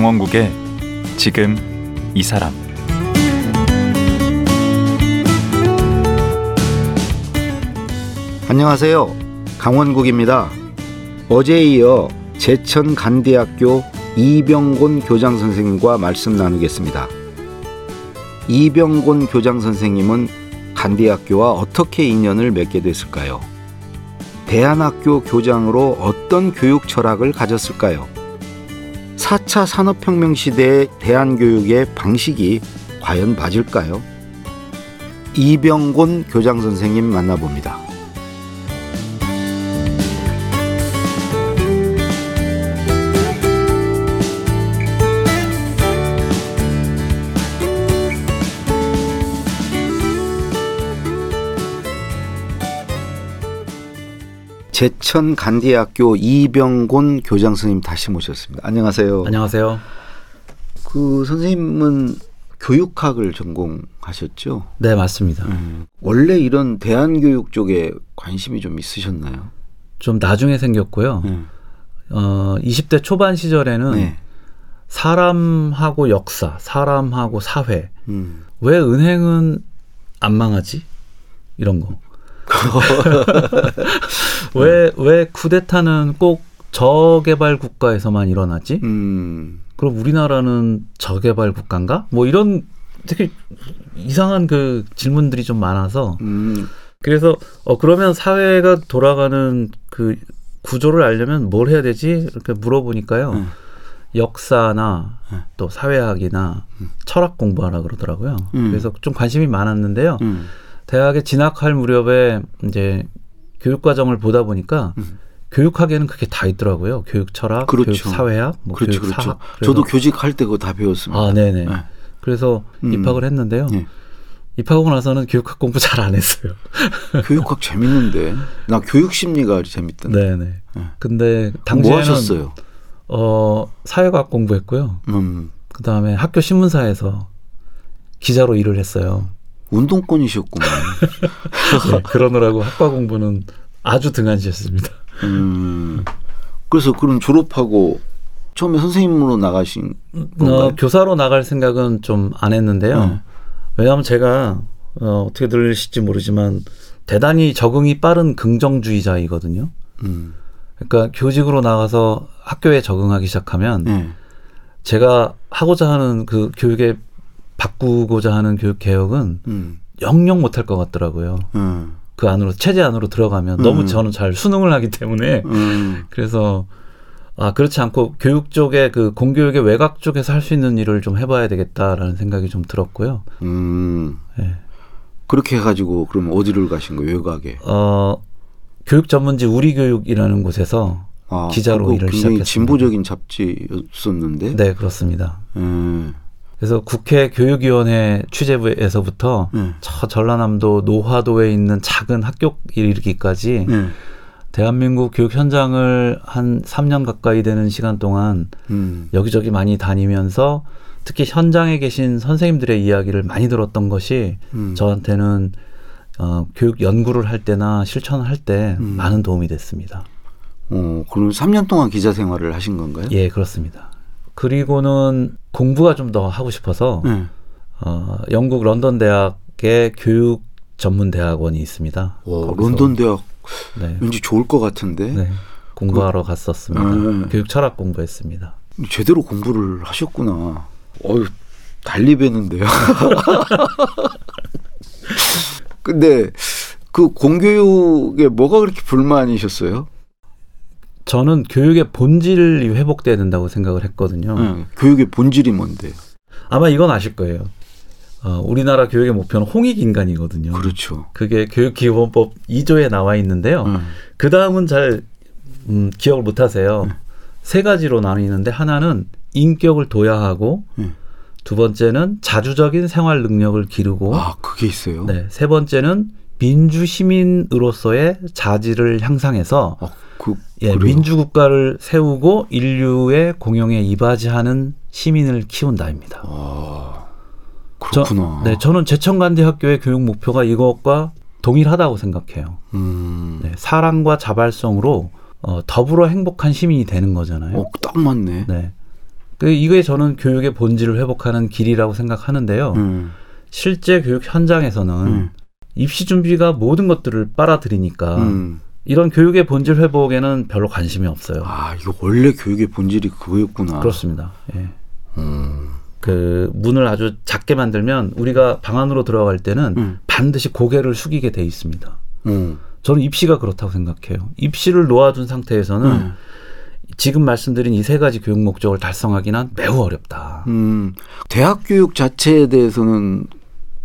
강원국의 지금 이 사람 안녕하세요. 강원국입니다. 어제에 이어 제천 간대학교 이병곤 교장 선생님과 말씀 나누겠습니다. 이병곤 교장 선생님은 간대학교와 어떻게 인연을 맺게 됐을까요? 대한학교 교장으로 어떤 교육 철학을 가졌을까요? 4차 산업혁명 시대의 대한교육의 방식이 과연 맞을까요? 이병곤 교장 선생님 만나봅니다. 제천 간디학교 이병곤 교장 선생님 다시 모셨습니다. 안녕하세요. 안녕하세요. 그 선생님은 교육학을 전공하셨죠? 네, 맞습니다. 음, 원래 이런 대한교육 쪽에 관심이 좀 있으셨나요? 좀 나중에 생겼고요. 음. 어, 20대 초반 시절에는 네. 사람하고 역사, 사람하고 사회. 음. 왜 은행은 안 망하지? 이런 거. 왜, 왜 쿠데타는 꼭 저개발 국가에서만 일어나지? 음. 그럼 우리나라는 저개발 국가인가? 뭐 이런 되게 이상한 그 질문들이 좀 많아서 음. 그래서 어 그러면 사회가 돌아가는 그 구조를 알려면 뭘 해야 되지? 이렇게 물어보니까요. 음. 역사나 음. 또 사회학이나 철학 공부하라 그러더라고요. 음. 그래서 좀 관심이 많았는데요. 음. 대학에 진학할 무렵에 이제 교육 과정을 보다 보니까 음. 교육학에는 그게 다 있더라고요. 교육 철학, 그렇죠. 교육 사회학, 뭐 그렇죠, 교육 그렇죠. 사학. 저도 그래서- 교직할 때 그거 다 배웠습니다. 아, 네네. 네. 그래서 음. 입학을 했는데요. 예. 입학하고 나서는 교육학 공부 잘 안 했어요. 교육학 재밌는데 나 교육 심리가 재밌던데. 네네. 네. 근데 뭐 당시에는 하셨어요? 어, 사회과학 공부했고요. 음. 그 다음에 학교 신문사에서 기자로 일을 했어요. 운동권이셨구만. 네, 그러느라고 학과 공부는 아주 등한시했습니다. 음. 그래서 그럼 졸업하고 처음에 선생님으로 나가신 건가요? 어, 교사로 나갈 생각은 좀 안 했는데요. 네. 왜냐하면 제가 어, 어떻게 들으실지 모르지만 대단히 적응이 빠른 긍정주의자이거든요. 음. 그러니까 교직으로 나가서 학교에 적응하기 시작하면 네. 제가 하고자 하는 그 교육에 바꾸고자 하는 교육 개혁은 음. 영영 못할 것 같더라고요. 음. 그 안으로 체제 안으로 들어가면 음. 너무 저는 잘 수능을 하기 때문에 음. 그래서 아 그렇지 않고 교육 쪽에 그 공교육의 외곽 쪽에서 할 수 있는 일을 좀 해봐야 되겠다라는 생각이 좀 들었고요. 음. 예. 그렇게 해가지고 그럼 어디를 가신 거예요? 외곽에? 어 교육 전문지 우리 교육이라는 곳에서 아, 기자로 일을 굉장히 시작했습니다. 진보적인 잡지였었는데. 네 그렇습니다. 음. 그래서 국회 교육위원회 취재부에서부터 네. 저 전라남도 노화도에 있는 작은 학교 이르기까지 네. 대한민국 교육 현장을 한 3년 가까이 되는 시간 동안 음. 여기저기 많이 다니면서 특히 현장에 계신 선생님들의 이야기를 많이 들었던 것이 음. 저한테는 어, 교육 연구를 할 때나 실천을 할때 음. 많은 도움이 됐습니다. 어, 그럼 3년 동안 기자 생활을 하신 건가요? 예, 그렇습니다. 그리고는 공부가 좀 더 하고 싶어서 네. 어, 영국 런던 대학의 교육 전문 대학원이 있습니다. 와, 런던 대학 네, 왠지 좋을 것 같은데 네, 공부하러 갔었습니다. 음. 교육 철학 공부했습니다. 제대로 공부를 하셨구나. 어유 달리 배는데요. 근데 그 공교육에 뭐가 그렇게 불만이셨어요? 저는 교육의 본질이 회복돼야 된다고 생각을 했거든요. 네, 교육의 본질이 뭔데요? 아마 이건 아실 거예요. 어, 우리나라 교육의 목표는 홍익 인간이거든요. 그렇죠. 그게 교육기본법 2조에 나와 있는데요. 네. 그 다음은 잘 음, 기억을 못 하세요. 세 가지로 나뉘는데 하나는 인격을 도야하고 네. 두 번째는 자주적인 생활 능력을 기르고 아 그게 있어요. 네, 세 번째는 민주 시민으로서의 자질을 향상해서 아, 그 예? 민주 국가를 세우고 인류의 공영에 이바지하는 시민을 키운다입니다. 아 저- 그렇구나. 네, 저는 제천간대학교의 교육 목표가 이것과 동일하다고 생각해요. 음. 네, 사랑과 자발성으로 어, 더불어 행복한 시민이 되는 거잖아요. 어, 딱 맞네. 네. 그 이게 저는 교육의 본질을 회복하는 길이라고 생각하는데요. 음. 실제 교육 현장에서는 음. 입시 준비가 모든 것들을 빨아들이니까 음. 이런 교육의 본질 회복에는 별로 관심이 없어요. 아 이거 원래 교육의 본질이 그거였구나. 그렇습니다. 예. 음. 그 문을 아주 작게 만들면 우리가 방 안으로 들어갈 때는 음. 반드시 고개를 숙이게 돼 있습니다. 음. 저는 입시가 그렇다고 생각해요. 입시를 놓아둔 상태에서는 음. 지금 말씀드린 이 세 가지 교육 목적을 달성하기는 매우 어렵다. 음. 대학 교육 자체에 대해서는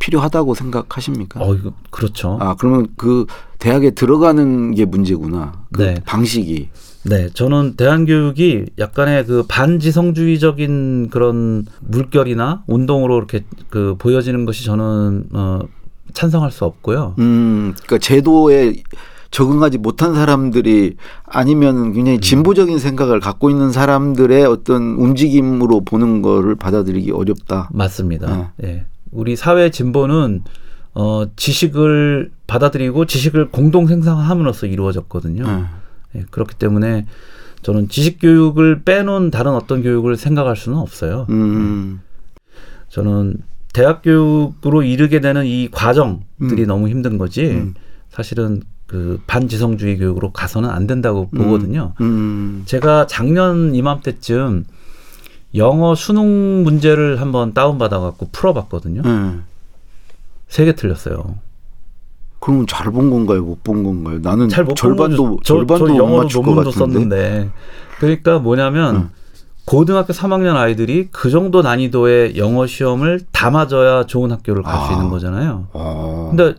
필요하다고 생각하십니까? 어, 이거 그렇죠. 아 그러면 그 대학에 들어가는 게 문제구나. 그 네. 방식이. 네, 저는 대한교육이 약간의 그 반지성주의적인 그런 물결이나 운동으로 이렇게 그 보여지는 것이 저는 어, 찬성할 수 없고요. 음. 그러니까 제도에 적응하지 못한 사람들이 아니면 음. 굉장히 진보적인 생각을 갖고 있는 사람들의 어떤 움직임으로 보는 거를 받아들이기 어렵다. 맞습니다. 예. 우리 사회 진보는 어, 지식을 받아들이고 지식을 공동 생산함으로써 이루어졌거든요. 음. 예, 그렇기 때문에 저는 지식 교육을 빼놓은 다른 어떤 교육을 생각할 수는 없어요. 음. 저는 대학 교육으로 이르게 되는 이 과정들이 음. 너무 힘든 거지 음. 사실은 그 반지성주의 교육으로 가서는 안 된다고 보거든요. 음. 제가 작년 이맘때쯤 영어 수능 문제를 한번 다운받아 갖고 풀어봤거든요. 음. 세개 틀렸어요. 그러면 잘본 건가요? 못 본 건가요? 나는 잘못 절반도 저, 절반도 저못 영어로 논문도. 썼는데 그러니까 뭐냐면 응. 고등학교 3학년 아이들이 그 정도 난이도의 영어 시험을 다 맞아야 좋은 학교를 갈수 아. 있는 거잖아요. 어. 근데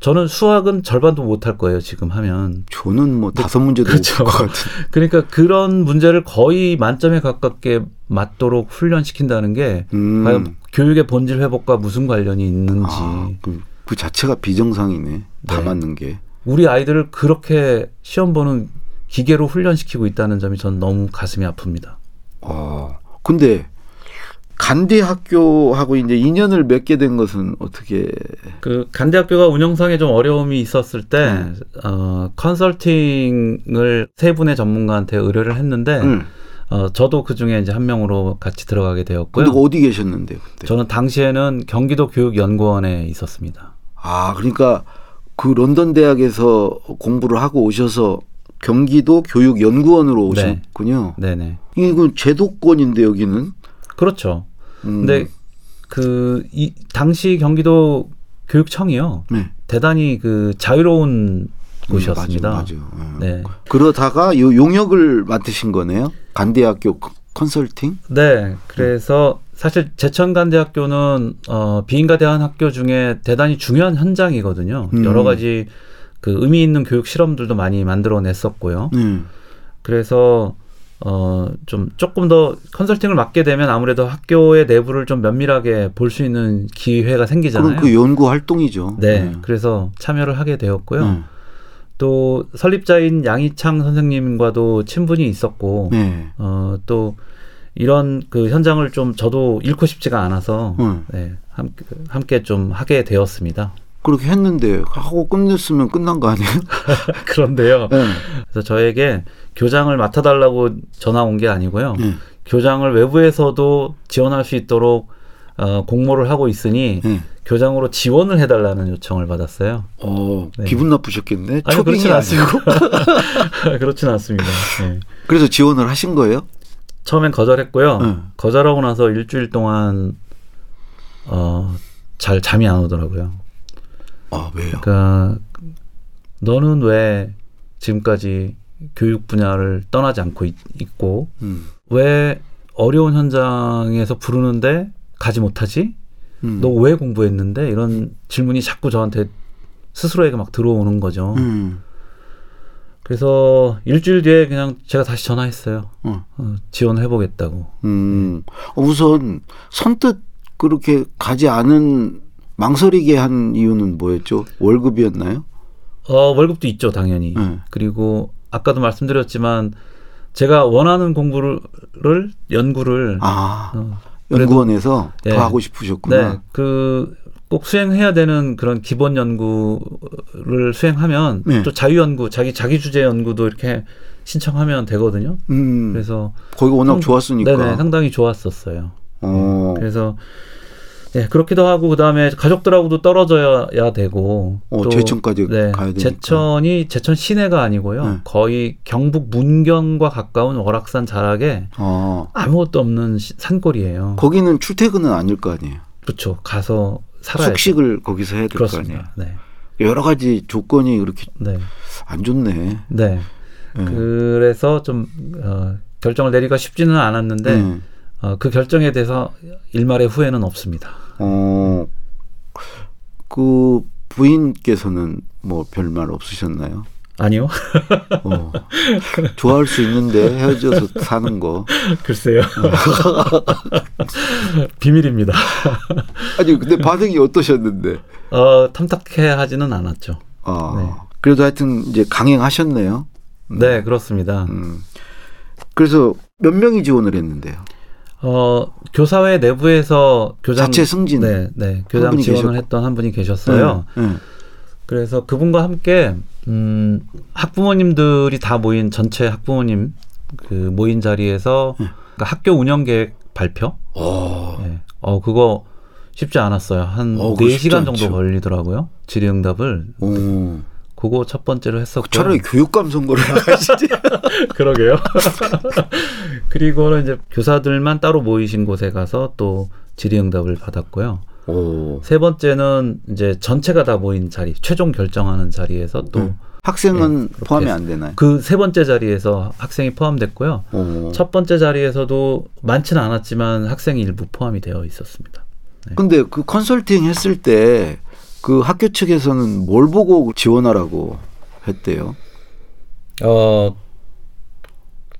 저는 수학은 절반도 못 할 거예요 지금 하면. 저는 뭐 다섯 문제도 그렇죠. 못볼것 같은. 그러니까 그런 문제를 거의 만점에 가깝게 맞도록 훈련시킨다는 게 음. 과연 교육의 본질 회복과 무슨 관련이 있는지 아, 그, 그 자체가 비정상이네. 다 네. 맞는 게. 우리 아이들을 그렇게 시험 보는 기계로 훈련시키고 있다는 점이 전 너무 가슴이 아픕니다. 어. 근데 간대 학교하고 이제 인연을 맺게 된 것은 어떻게? 그 간대학교가 운영상에 좀 어려움이 있었을 때 네. 어, 컨설팅을 세 분의 전문가한테 의뢰를 했는데 응. 어, 저도 그 중에 이제 한 명으로 같이 들어가게 되었고요. 근데 어디 계셨는데요 그때? 저는 당시에는 경기도 교육연구원에 있었습니다. 아 그러니까 그 런던 대학에서 공부를 하고 오셔서 경기도 교육연구원으로 네. 오셨군요. 네네. 이건 제도권인데 여기는. 그렇죠. 음. 근데 그 이 당시 경기도 교육청이요 네. 대단히 그 자유로운 곳이었습니다. 맞아, 맞아. 네. 그러다가 요 용역을 맡으신 거네요. 간대학교 컨- 컨설팅. 네. 그래서 사실 제천간대학교는 어, 비인가 대한 학교 중에 대단히 중요한 현장이거든요. 음. 여러 가지 그 의미 있는 교육 실험들도 많이 만들어냈었고요. 네. 그래서 어, 좀 조금 더 컨설팅을 맡게 되면 아무래도 학교의 내부를 좀 면밀하게 볼 수 있는 기회가 생기잖아요. 그럼 그 연구 활동이죠. 네. 그래서 참여를 하게 되었고요. 네. 또 설립자인 양희창 선생님과도 친분이 있었고 네. 어, 또 이런 그 현장을 좀 저도 잃고 싶지가 않아서 네. 네, 함께, 함께 좀 하게 되었습니다. 그렇게 했는데 하고 끝냈으면 끝난 거 아니에요? 그런데요. 네. 그래서 저에게 교장을 맡아달라고 전화 온 게 아니고요. 네. 교장을 외부에서도 지원할 수 있도록 어, 공모를 하고 있으니 네. 교장으로 지원을 해달라는 요청을 받았어요. 어, 네. 기분 나쁘셨겠네. 아니 초빙이. 아니고. 그렇진 않습니다. 네. 그래서 지원을 하신 거예요? 처음엔 거절했고요. 네. 거절하고 나서 일주일 동안 어, 잘 잠이 안 오더라고요. 아 왜요? 그러니까 너는 왜 지금까지 교육 분야를 떠나지 않고 있, 고 음. 왜 어려운 현장에서 부르는데 가지 못하지? 음. 너왜 공부했는데? 이런 질문이 자꾸 저한테 스스로에게 막 들어오는 거죠. 음. 그래서 일주일 뒤에 그냥 제가 다시 전화했어요. 어. 어, 지원해 보겠다고. 음. 우선 선뜻 그렇게 가지 않은 망설이게 한 이유는 뭐였죠? 월급이었나요? 어, 월급도 있죠, 당연히. 네. 그리고 아까도 말씀드렸지만 제가 원하는 공부를 연구를 아 어, 연구원에서 네. 더 하고 싶으셨구나. 네, 그꼭 수행해야 되는 그런 기본 연구를 수행하면 네. 또 자유 연구, 자기 자기 주제 연구도 이렇게 신청하면 되거든요. 음. 그래서 거기 워낙 상- 좋았으니까. 네네 상당히 좋았었어요. 어. 그래서 네, 그렇기도 하고 그다음에 가족들하고도 떨어져야 되고 어, 제천까지 네, 가야 되니까. 제천이 제천 시내가 아니고요. 네. 거의 경북 문경과 가까운 월악산 자락에 어. 아무것도 없는 시- 산골이에요. 거기는 출퇴근은 아닐 거 아니에요. 그렇죠. 가서 살아야 숙식을 거기서 해야 될 거 아니에요. 네. 여러 가지 조건이 그렇게 네. 안 좋네. 네. 예. 그래서 좀 어, 결정을 내리기가 쉽지는 않았는데 음. 어, 그 결정에 대해서 일말의 후회는 없습니다. 어, 그 부인께서는 뭐 별말 없으셨나요? 아니요. 어, 좋아할 수 있는데 헤어져서 사는 거. 글쎄요. 비밀입니다. 아니 근데 반응이 어떠셨는데? 어, 탐탁해 하지는 않았죠. 아, 네. 그래도 하여튼 이제 강행하셨네요. 네, 그렇습니다. 음. 그래서 몇 명이 지원을 했는데요. 어, 교사회 내부에서 교장 자체 승진. 네, 네. 교장 지원을 계셨고. 했던 한 분이 계셨어요. 네, 네. 그래서 그분과 함께 음, 학부모님들이 다 모인 전체 학부모님 그 모인 자리에서 네. 그러니까 학교 운영 계획 발표. 어, 네. 어, 그거 쉽지 않았어요. 한 어, 그거 쉽지 4시간 정도. 걸리더라고요. 질의응답을. 오. 그거 첫 번째로 했었고. 차라리 교육감 선거를 나가시지. 그러게요. 그리고는 이제 교사들만 따로 모이신 곳에 가서 또 질의응답을 받았고요. 오. 세 번째는 이제 전체가 다 모인 자리, 최종 결정하는 자리에서 또그세 네. 학생은 네, 그렇게 포함이. 안 되나요? 번째 자리에서 학생이 포함됐고요. 오. 첫 번째 자리에서도 많지는 않았지만 학생이 일부 포함이 되어 있었습니다. 근데 그 컨설팅 했을 때 그 학교 측에서는 뭘 보고 지원하라고 했대요? 어,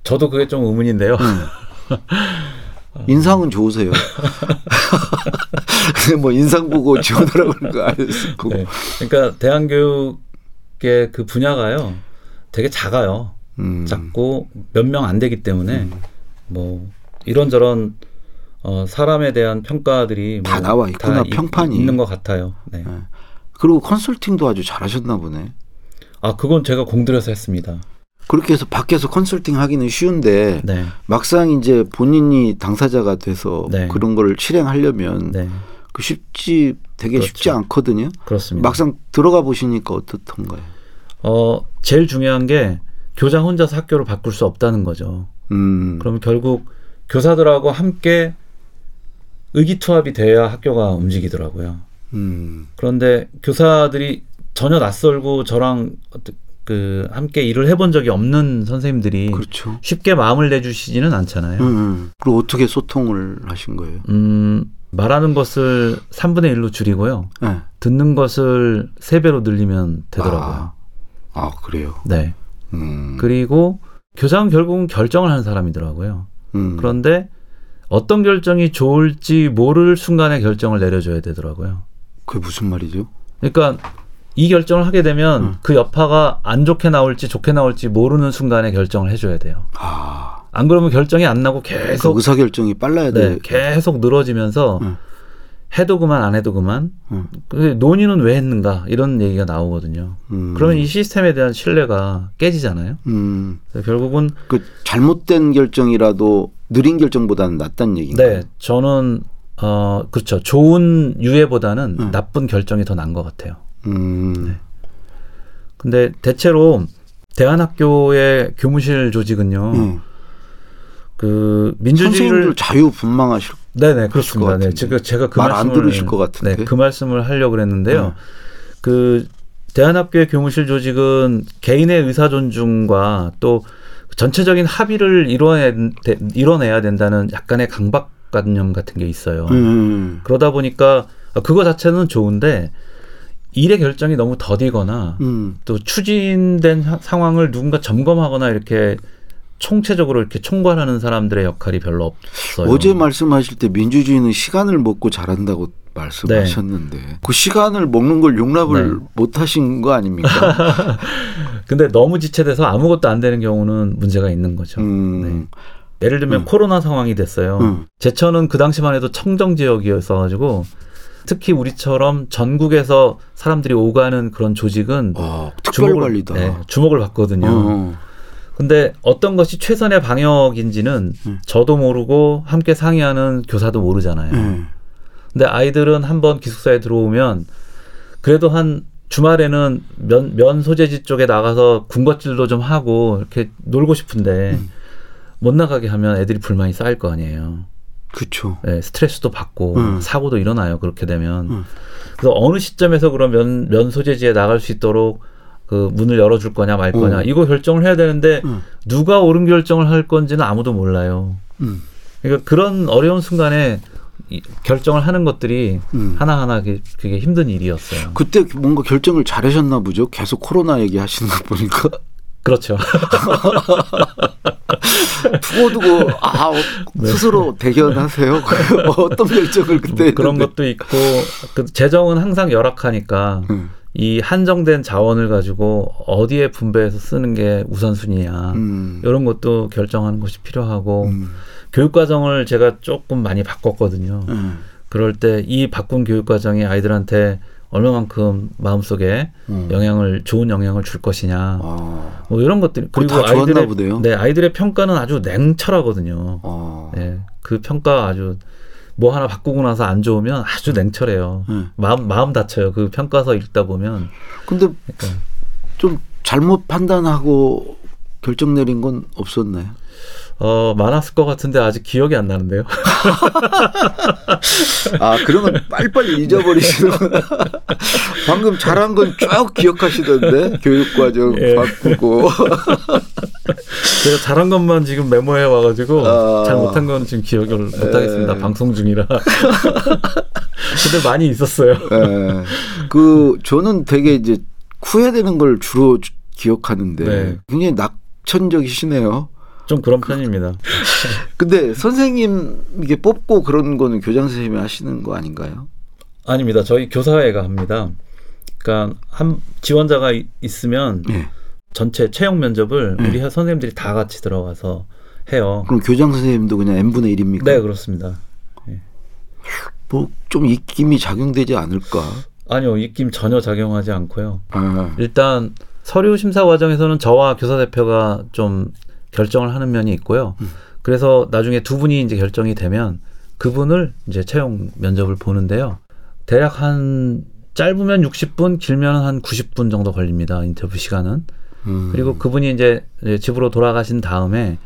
저도 그게 좀 의문인데요. 인상은 좋으세요. 뭐 인상 보고 지원하라고 그런 거 아니었을 거고. 네. 그러니까 대한 교육의 그 분야가요, 되게 작아요. 음. 작고 몇 명 안 되기 때문에 뭐 이런저런 어, 사람에 대한 평가들이 다 뭐 나와 있구나, 다 이- 평판이. 있는 것 같아요. 네. 네. 그리고 컨설팅도 아주 잘하셨나 보네. 아 그건 제가 공들여서 했습니다. 그렇게 해서 밖에서 컨설팅 하기는 쉬운데 네, 막상 이제 본인이 당사자가 돼서 네. 그런 거를 실행하려면 네, 그 쉽지 되게 쉽지 그렇죠. 않거든요. 그렇습니다. 막상 들어가 보시니까 어떻던가요? 어 제일 중요한 게 교장 혼자서 학교를 바꿀 수 없다는 거죠. 음. 그러면 결국 교사들하고 함께 의기투합이 돼야 학교가 움직이더라고요. 음. 그런데 교사들이 전혀 낯설고 저랑 그 함께 일을 해본 적이 없는 선생님들이 그렇죠. 쉽게 마음을 내주시지는 않잖아요. 음, 음. 그리고 어떻게 소통을 하신 거예요? 음, 말하는 것을 3분의 1로 줄이고요. 네. 듣는 것을 3배로 늘리면 되더라고요. 아, 아 그래요. 네. 음. 그리고 교장은 결국은 결정을 하는 사람이더라고요. 음. 그런데 어떤 결정이 좋을지 모를 순간에 결정을 내려줘야 되더라고요. 그게 무슨 말이죠? 그러니까 이 결정을 하게 되면 음. 그 여파가 안 좋게 나올지 좋게 나올지 모르는 순간에 결정을 해줘야 돼요. 아, 안 그러면 결정이 안 나고 그 계속 의사 결정이 빨라야 네, 돼. 계속 늘어지면서 음. 해도 그만 안 해도 그만. 음. 논의는 왜 했는가 이런 얘기가 나오거든요. 음. 그러면 이 시스템에 대한 신뢰가 깨지잖아요. 음. 결국은 그 잘못된 결정이라도 느린 결정보다는 낫다는 얘기인가요? 네 저는 어 그렇죠 좋은 유예보다는 음. 나쁜 결정이 더 나은 것 같아요. 음. 네. 근데 대체로 대안학교의 교무실 조직은요 음. 그 민주주의를 자유분방하실 네네 것 그렇습니다. 네, 같은데. 제가 제가 그 말안 들으실 것 같은데. 네, 그 말씀을 하려고 그랬는데요. 음. 그 대한학교의 교무실 조직은 개인의 의사 존중과 또 전체적인 합의를 이뤄내, 이뤄내야 된다는 약간의 강박관념 같은 게 있어요. 음. 그러다 보니까 그거 자체는 좋은데 일의 결정이 너무 더디거나 음. 또 추진된 사- 상황을 누군가 점검하거나 이렇게 총체적으로 이렇게 총괄하는 사람들의 역할이 별로 없어요. 어제 말씀하실 때 민주주의는 시간을 먹고 잘한다고 말씀하셨는데 그 시간을 먹는 걸 용납을 네. 못 하신 거 아닙니까? 근데 너무 지체돼서 아무것도 안 되는 경우는 문제가 있는 거죠. 음. 네. 예를 들면 음. 코로나 상황이 됐어요. 음. 제천은 그 당시만 해도 청정 지역이었어 가지고 특히 우리처럼 전국에서 사람들이 오가는 그런 조직은 어, 특별 관리다. 네, 주목을 받거든요. 어. 근데 어떤 것이 최선의 방역인지는 음. 저도 모르고 함께 상의하는 교사도 모르잖아요. 예. 근데 아이들은 한번 기숙사에 들어오면 그래도 한 주말에는 면, 면 소재지 쪽에 나가서 군것질도 좀 하고 이렇게 놀고 싶은데 음. 못 나가게 하면 애들이 불만이 쌓일 거 아니에요. 그렇죠. 네, 스트레스도 받고 음. 사고도 일어나요. 그렇게 되면. 음. 그래서 어느 시점에서 그런 면, 면 소재지에 나갈 수 있도록 그 문을 열어줄 거냐 말 거냐 음. 이거 결정을 해야 되는데 음. 누가 옳은 결정을 할 건지는 아무도 몰라요. 음. 그러니까 그런 어려운 순간에 이- 결정을 하는 것들이 음. 하나하나 그게, 힘든 일이었어요. 그때 뭔가 결정을 잘하셨나 보죠. 계속 코로나 얘기하시는 거 보니까 그렇죠. 두고 두고 아 어, 네. 스스로 대견하세요. 어떤 결정을 그때 뭐 그런 했는데. 것도 있고 그 재정은 항상 열악하니까 음. 이 한정된 자원을 가지고 어디에 분배해서 쓰는 게 우선순위냐 음. 이런 것도 결정하는 것이 필요하고 음. 교육 과정을 제가 조금 많이 바꿨거든요. 음. 그럴 때 이 바꾼 교육 과정이 아이들한테 얼마만큼 마음속에 음. 영향을 좋은 영향을 줄 것이냐 아. 뭐 이런 것들 그리고 아이들의 보네요. 네 아이들의 평가는 아주 냉철하거든요. 아. 네, 그 평가 아주 뭐 하나 바꾸고 나서 안 좋으면 아주 냉철해요. 네. 마음 마음 다쳐요. 그 평가서 읽다 보면 근데 그러니까 좀 잘못 판단하고 결정 내린 건 없었나요? 어 많았을 것 같은데 아직 기억이 안 나는데요. 아건 빨리빨리 잊어버리시는구나. 방금 잘한 건 쭉 기억하시던데 교육과정 예. 바꾸고. 제가 잘한 것만 지금 메모해 와가지고 아. 잘 못한 건 지금 기억을 못하겠습니다. 예. 방송 중이라. 근데 많이 있었어요. 예. 그 저는 되게 이제 후회되는 걸 주로 주- 기억하는데 네. 굉장히 낙천적이시네요. 좀 그런 편입니다. 근데 선생님 이게 뽑고 그런 거는 교장 선생님이 하시는 거 아닌가요? 아닙니다. 저희 교사회가 합니다. 그러니까 한 지원자가 이- 있으면 네. 전체 채용 면접을 네. 우리 선생님들이 다 같이 들어가서 해요. 그럼 교장 선생님도 그냥 n 분의 1입니까? 네, 그렇습니다. 뭐좀 입김이 작용되지 않을까? 아니요, 입김 전혀 작용하지 않고요. 아, 일단 서류 심사 과정에서는 저와 교사 대표가 좀 결정을 하는 면이 있고요. 음. 그래서 나중에 두 분이 이제 결정이 되면 그분을 이제 채용 면접을 보는데요. 대략 한 짧으면 60분, 길면 한 90분 정도 걸립니다. 인터뷰 시간은. 음. 그리고 그분이 이제 집으로 돌아가신 다음에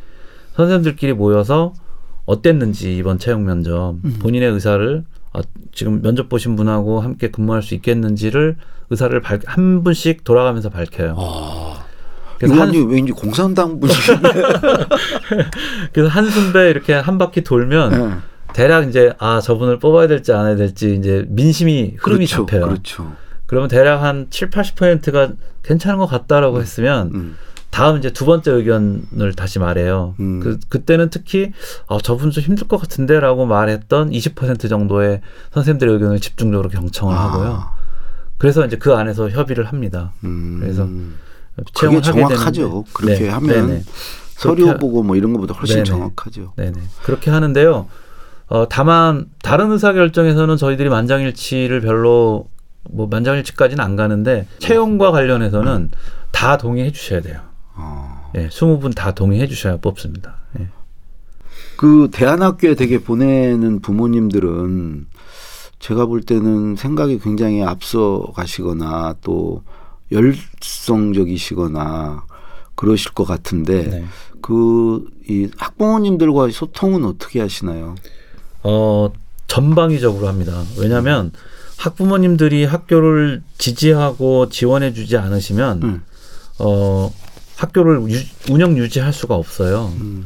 선생님들끼리 모여서 어땠는지 이번 채용 면접 음. 본인의 의사를 아, 지금 면접 보신 분하고 함께 근무할 수 있겠는지를 의사를 밝, 한 분씩 돌아가면서 밝혀요. 아, 그래서 이거 한, 한... 왠지 공산당 분이시네. 그래서 한순배 이렇게 한 바퀴 돌면 네. 대략 이제 아 저분을 뽑아야 될지 안 해야 될지 이제 민심이 흐름이 그렇죠, 잡혀요. 그렇죠. 그러면 대략 한 7, 80%가 괜찮은 것 같다라고 했으면 음. 다음 이제 두 번째 의견을 다시 말해요. 음. 그 그때는 특히 아, 저분 좀 힘들 것 같은데라고 말했던 20% 정도의 선생님들의 의견을 집중적으로 경청을 하고요. 아, 그래서 이제 그 안에서 협의를 합니다. 음. 그래서 그게 정확하죠. 그렇게 네, 하면 네네. 서류 그렇게 보고 뭐 이런 것보다 훨씬 네네. 정확하죠. 네네. 그렇게 하는데요. 어, 다만 다른 의사 결정에서는 저희들이 만장일치를 별로 뭐 만장일치까지는 안 가는데 채용과 관련해서는 다 동의해 주셔야 돼요. 아. 예, 20분 다 동의해 주셔야 뽑습니다. 예. 그 대안학교에 되게 보내는 부모님들은 제가 볼 때는 생각이 굉장히 앞서 가시거나 또 열성적이시거나 그러실 것 같은데 네. 그이 학부모님들과의 소통은 어떻게 하시나요? 어, 전방위적으로 합니다. 왜냐하면 학부모님들이 학교를 지지하고 지원해 주지 않으시면 음. 어, 학교를 유, 운영 유지할 수가 없어요. 음.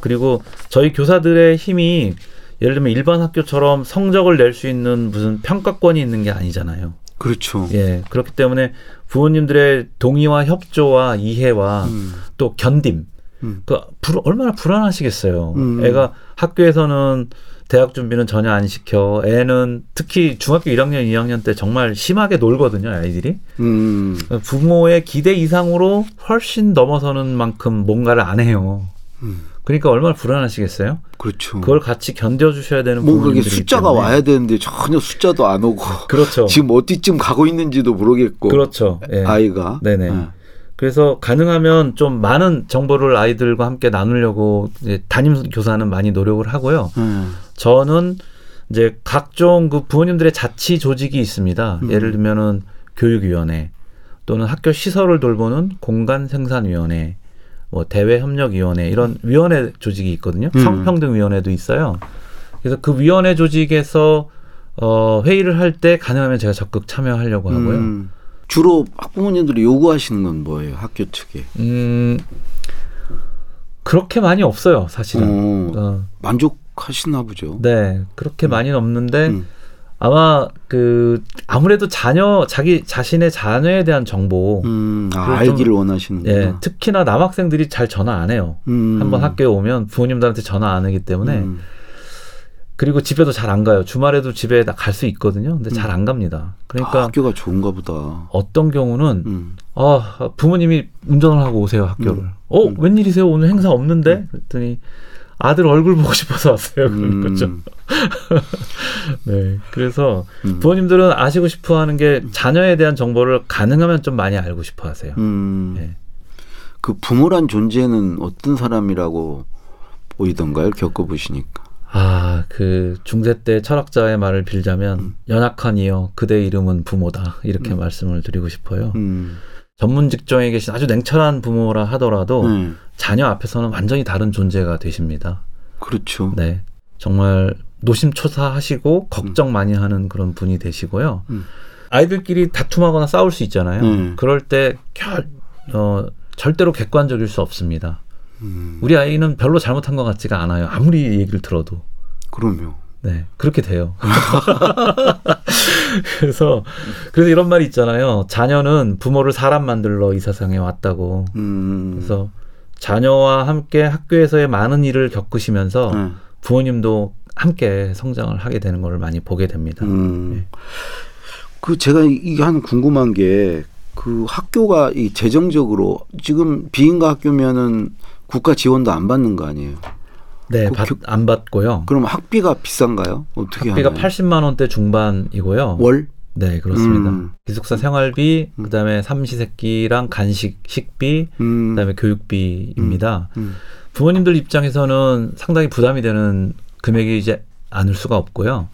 그리고 저희 교사들의 힘이 예를 들면 일반 학교처럼 성적을 낼 수 있는 무슨 평가권이 있는 게 아니잖아요. 그렇죠. 예. 그렇기 때문에 부모님들의 동의와 협조와 이해와 음. 또 견딤. 음. 그 불, 얼마나 불안하시겠어요. 음. 애가 학교에서는 대학 준비는 전혀 안 시켜. 애는 특히 중학교 1학년, 2학년 때 정말 심하게 놀거든요, 아이들이. 음. 부모의 기대 이상으로 훨씬 넘어서는 만큼 뭔가를 안 해요. 음. 그러니까 얼마나 불안하시겠어요? 그렇죠. 그걸 같이 견뎌 주셔야 되는 이게 부모님들이기 숫자가 때문에. 와야 되는데 전혀 숫자도 안 오고 그렇죠. 지금 어디쯤 가고 있는지도 모르겠고 그렇죠. 예. 아이가 네네. 예. 그래서 가능하면 좀 많은 정보를 아이들과 함께 나누려고 이제 담임 교사는 많이 노력을 하고요. 음. 저는 이제 각종 그 부모님들의 자치 조직이 있습니다. 음. 예를 들면은 교육위원회 또는 학교 시설을 돌보는 공간생산위원회, 뭐 대외협력위원회 이런 위원회 조직이 있거든요. 음. 성평등위원회도 있어요. 그래서 그 위원회 조직에서 어, 회의를 할 때 가능하면 제가 적극 참여하려고 하고요. 음. 주로 학부모님들이 요구하시는 건 뭐예요? 학교 측에. 음, 그렇게 많이 없어요, 사실은. 어, 어, 만족하시나 보죠. 네, 그렇게 많이는 없는데 음. 아마 그 아무래도 자녀 자기 자신의 자녀에 대한 정보, 음, 아, 알기를 좀- 원하시는구나. 예, 특히나 남학생들이 잘 전화 안 해요. 음. 한번 학교에 오면 부모님들한테 전화 안 하기 때문에 음. 그리고 집에도 잘 안 가요. 주말에도 집에 갈 수 있거든요. 근데 잘 안 갑니다. 아, 그러니까 학교가 좋은가 보다. 어떤 경우는 음. 아 부모님이 운전을 하고 오세요 학교를. 음. 어 음. 웬일이세요 오늘 행사 없는데? 그랬더니 아들 얼굴 보고 싶어서 왔어요. 그런 거죠. 음. 네. 그래서 음. 부모님들은 아시고 싶어 하는 게 자녀에 대한 정보를 가능하면 좀 많이 알고 싶어 하세요. 음. 네. 그 부모란 존재는 어떤 사람이라고 보이던가요? 겪어보시니까. 아, 그 중세 때 철학자의 말을 빌자면 음. 연약한 이여 그대 이름은 부모다 이렇게 말씀을 드리고 싶어요. 음. 전문 직종에 계신 아주 냉철한 부모라 하더라도 네. 자녀 앞에서는 완전히 다른 존재가 되십니다. 그렇죠. 네, 정말 노심초사하시고 걱정 많이 하는 그런 분이 되시고요. 음. 아이들끼리 다툼하거나 싸울 수 있잖아요. 음. 그럴 때 결, 어, 절대로 객관적일 수 없습니다. 음. 우리 아이는 별로 잘못한 것 같지가 않아요. 아무리 얘기를 들어도. 그럼요. 네, 그렇게 돼요. 그래서 그래서 이런 말이 있잖아요. 자녀는 부모를 사람 만들러 이 세상에 왔다고. 음. 그래서 자녀와 함께 학교에서의 많은 일을 겪으시면서 네. 부모님도 함께 성장을 하게 되는 걸 많이 보게 됩니다. 음. 네. 그 제가 이게 한 궁금한 게 그 학교가 이 재정적으로 지금 비인가 학교면은 국가 지원도 안 받는 거 아니에요? 네, 그 받- 교- 안 받고요. 그럼 학비가 비싼가요? 어떻게 학비가 하나요? 80만 원대 중반이고요. 월? 네, 그렇습니다. 음. 기숙사 생활비, 그다음에 삼시세끼랑 간식, 식비, 음. 그다음에 교육비입니다. 음. 부모님들 입장에서는 상당히 부담이 되는 금액이 이제 않을 수가 없고요.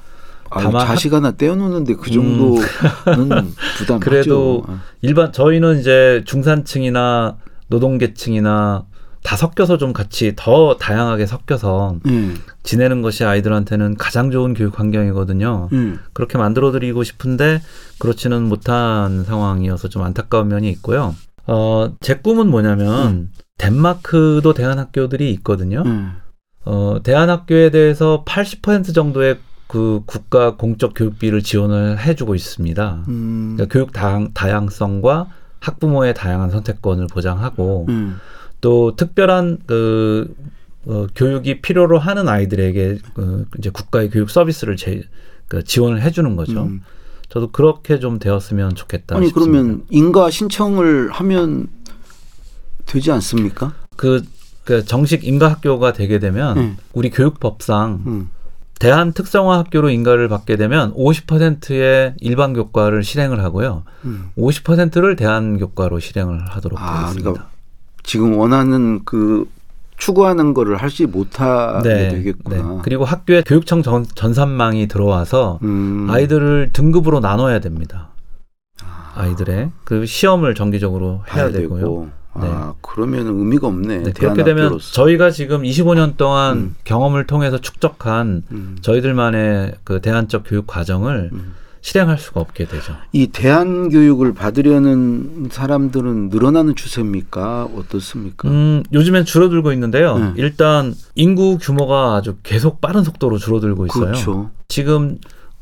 아, 다만 자식 하나 떼어놓는데 그 정도는 부담하죠. 그래도 아. 일반 저희는 이제 중산층이나 노동계층이나 다 섞여서 좀 같이 더 다양하게 섞여서 예. 지내는 것이 아이들한테는 가장 좋은 교육 환경이거든요. 예. 그렇게 만들어 드리고 싶은데 그렇지는 못한 상황이어서 좀 안타까운 면이 있고요. 어, 제 꿈은 뭐냐면 덴마크도 대안학교들이 있거든요. 예. 어, 대안학교에 대해서 80% 정도의 그 국가 공적 교육비를 지원을 해주고 있습니다. 음. 그러니까 교육 다양, 다양성과 학부모의 다양한 선택권을 보장하고 예. 또 특별한 그 어, 교육이 필요로 하는 아이들에게 그 이제 국가의 교육 서비스를 제, 그 지원을 해주는 거죠. 음. 저도 그렇게 좀 되었으면 좋겠다. 아니 싶습니다. 그러면 인가 신청을 하면 되지 않습니까? 그, 그 정식 인가 학교가 되게 되면 음. 우리 교육법상 음. 대한 특성화 학교로 인가를 받게 되면 50%의 일반 교과를 실행을 하고요. 음. 50%를 대한 교과로 실행을 하도록 아, 하겠습니다. 그러니까 지금 원하는 그 추구하는 거를 할지 못하게 되겠구나. 그리고 학교에 교육청 전, 전산망이 들어와서 음. 아이들을 등급으로 나눠야 됩니다. 아 이들의 그 시험을 정기적으로 해야 되고요. 되고. 아, 그러면 의미가 없네. 네, 그렇게 되면. 저희가 지금 25년 동안 음. 경험을 통해서 축적한 음. 저희들만의 그 대안적 교육 과정을 음. 실행할 수가 없게 되죠. 이 대안 교육을 받으려는 사람들은 늘어나는 추세입니까? 어떻습니까? 음, 요즘엔 줄어들고 있는데요. 네. 일단 인구 규모가 아주 계속 빠른 속도로 줄어들고 있어요. 그렇죠. 지금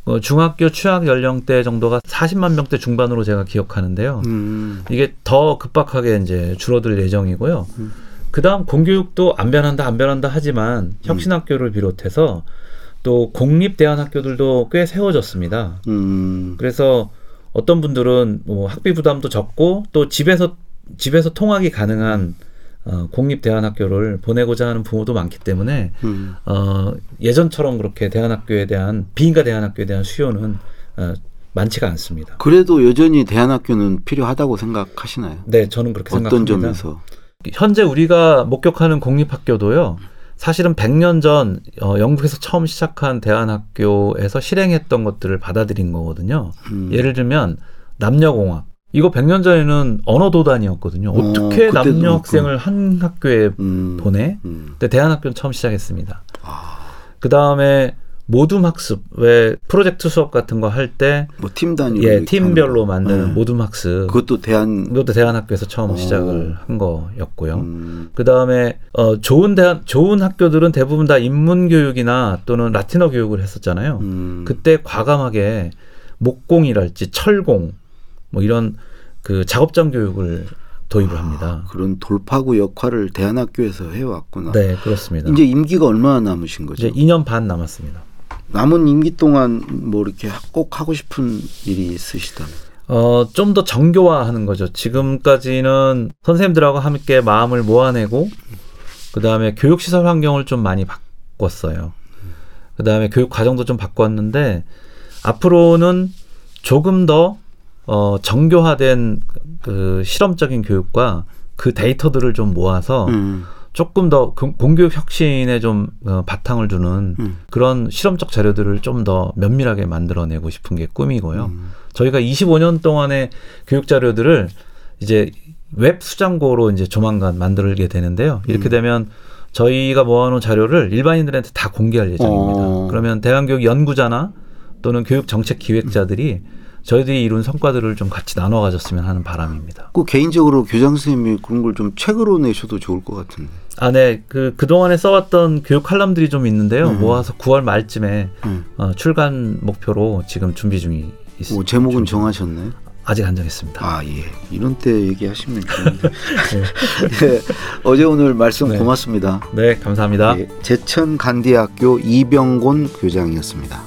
어, 중학교 취학 연령대 정도가 40만 명대 중반으로 제가 기억하는데요. 음. 이게 더 급박하게 이제 줄어들 예정이고요. 음. 그다음 공교육도 안 변한다 안 변한다 하지만 혁신학교를 비롯해서 또 공립 대안 학교들도 꽤 세워졌습니다. 음. 그래서 어떤 분들은 뭐 학비 부담도 적고 또 집에서 집에서 통학이 가능한 어, 공립 대안학교를 보내고자 하는 부모도 많기 때문에 음. 어, 예전처럼 그렇게 대안학교에 대한 비인가 대안학교에 대한 수요는 어, 많지가 않습니다. 그래도 여전히 대안학교는 필요하다고 생각하시나요? 네, 저는 그렇게 어떤 생각합니다. 점에서? 현재 우리가 목격하는 공립학교도요. 사실은 100년 전 어, 영국에서 처음 시작한 대안학교에서 실행했던 것들을 받아들인 거거든요. 음. 예를 들면 남녀공학. 이거 100년 전에는 언어 도단이었거든요. 어, 어떻게 남녀. 학생을 한 학교에 음. 보내? 음. 근데 대안학교는 처음 시작했습니다. 아, 그 다음에 모둠 학습, 왜 프로젝트 수업 같은 거 할 때 뭐 팀 단위로 예, 이렇게 팀별로. 만드는 네. 모둠 학습. 그것도 대안 이것도 대안학교에서 처음 어. 시작을 한 거였고요. 음. 그 다음에 어, 좋은 대한 좋은 학교들은 대부분 다 인문 교육이나 또는 라틴어 교육을 했었잖아요. 음. 그때 과감하게 목공이랄지 철공 뭐 이런 그 작업장 교육을 도입을 합니다. 그런 돌파구 역할을 대안학교에서 해왔구나. 네, 그렇습니다. 이제 임기가 얼마나 남으신 거죠? 이제 2년 반 남았습니다. 남은 임기 동안 뭐 이렇게 꼭 하고 싶은 일이 있으시다면? 어, 좀 더 정교화하는 거죠. 지금까지는 선생님들하고 함께 마음을 모아내고, 그 다음에 교육시설 환경을 좀 많이 바꿨어요. 그 다음에 교육 과정도 좀 바꿨는데, 앞으로는 조금 더, 어, 정교화된 그 실험적인 교육과 그 데이터들을 좀 모아서 음. 조금 더 공- 공교육 혁신에 좀 어, 바탕을 두는 음. 그런 실험적 자료들을 좀 더 면밀하게 만들어내고 싶은 게 꿈이고요. 음. 저희가 25년 동안의 교육 자료들을 이제 웹 수장고로 이제 조만간 만들게 되는데요. 이렇게 음. 되면 저희가 모아놓은 자료를 일반인들한테 다 공개할 예정입니다. 어. 그러면 대한교육 연구자나 또는 교육 정책 기획자들이 저희들이 이룬 성과들을 좀 같이 나눠 가졌으면 하는 바람입니다. 그 개인적으로 교장 선생님이 그런 걸 좀 책으로 내셔도 좋을 것 같은데. 아, 네. 그, 그동안에 써왔던 교육 칼럼들이 좀 있는데요. 음. 모아서 9월 말쯤에 음. 어, 출간 목표로 지금 준비 중이 있습니다. 뭐 제목은 정하셨나요? 아직 안 정했습니다. 아 예. 이런 때 얘기하시면 좋은데. 예. 어제 오늘 말씀 네. 고맙습니다. 네, 감사합니다. 예. 제천 간디학교 이병곤 교장이었습니다.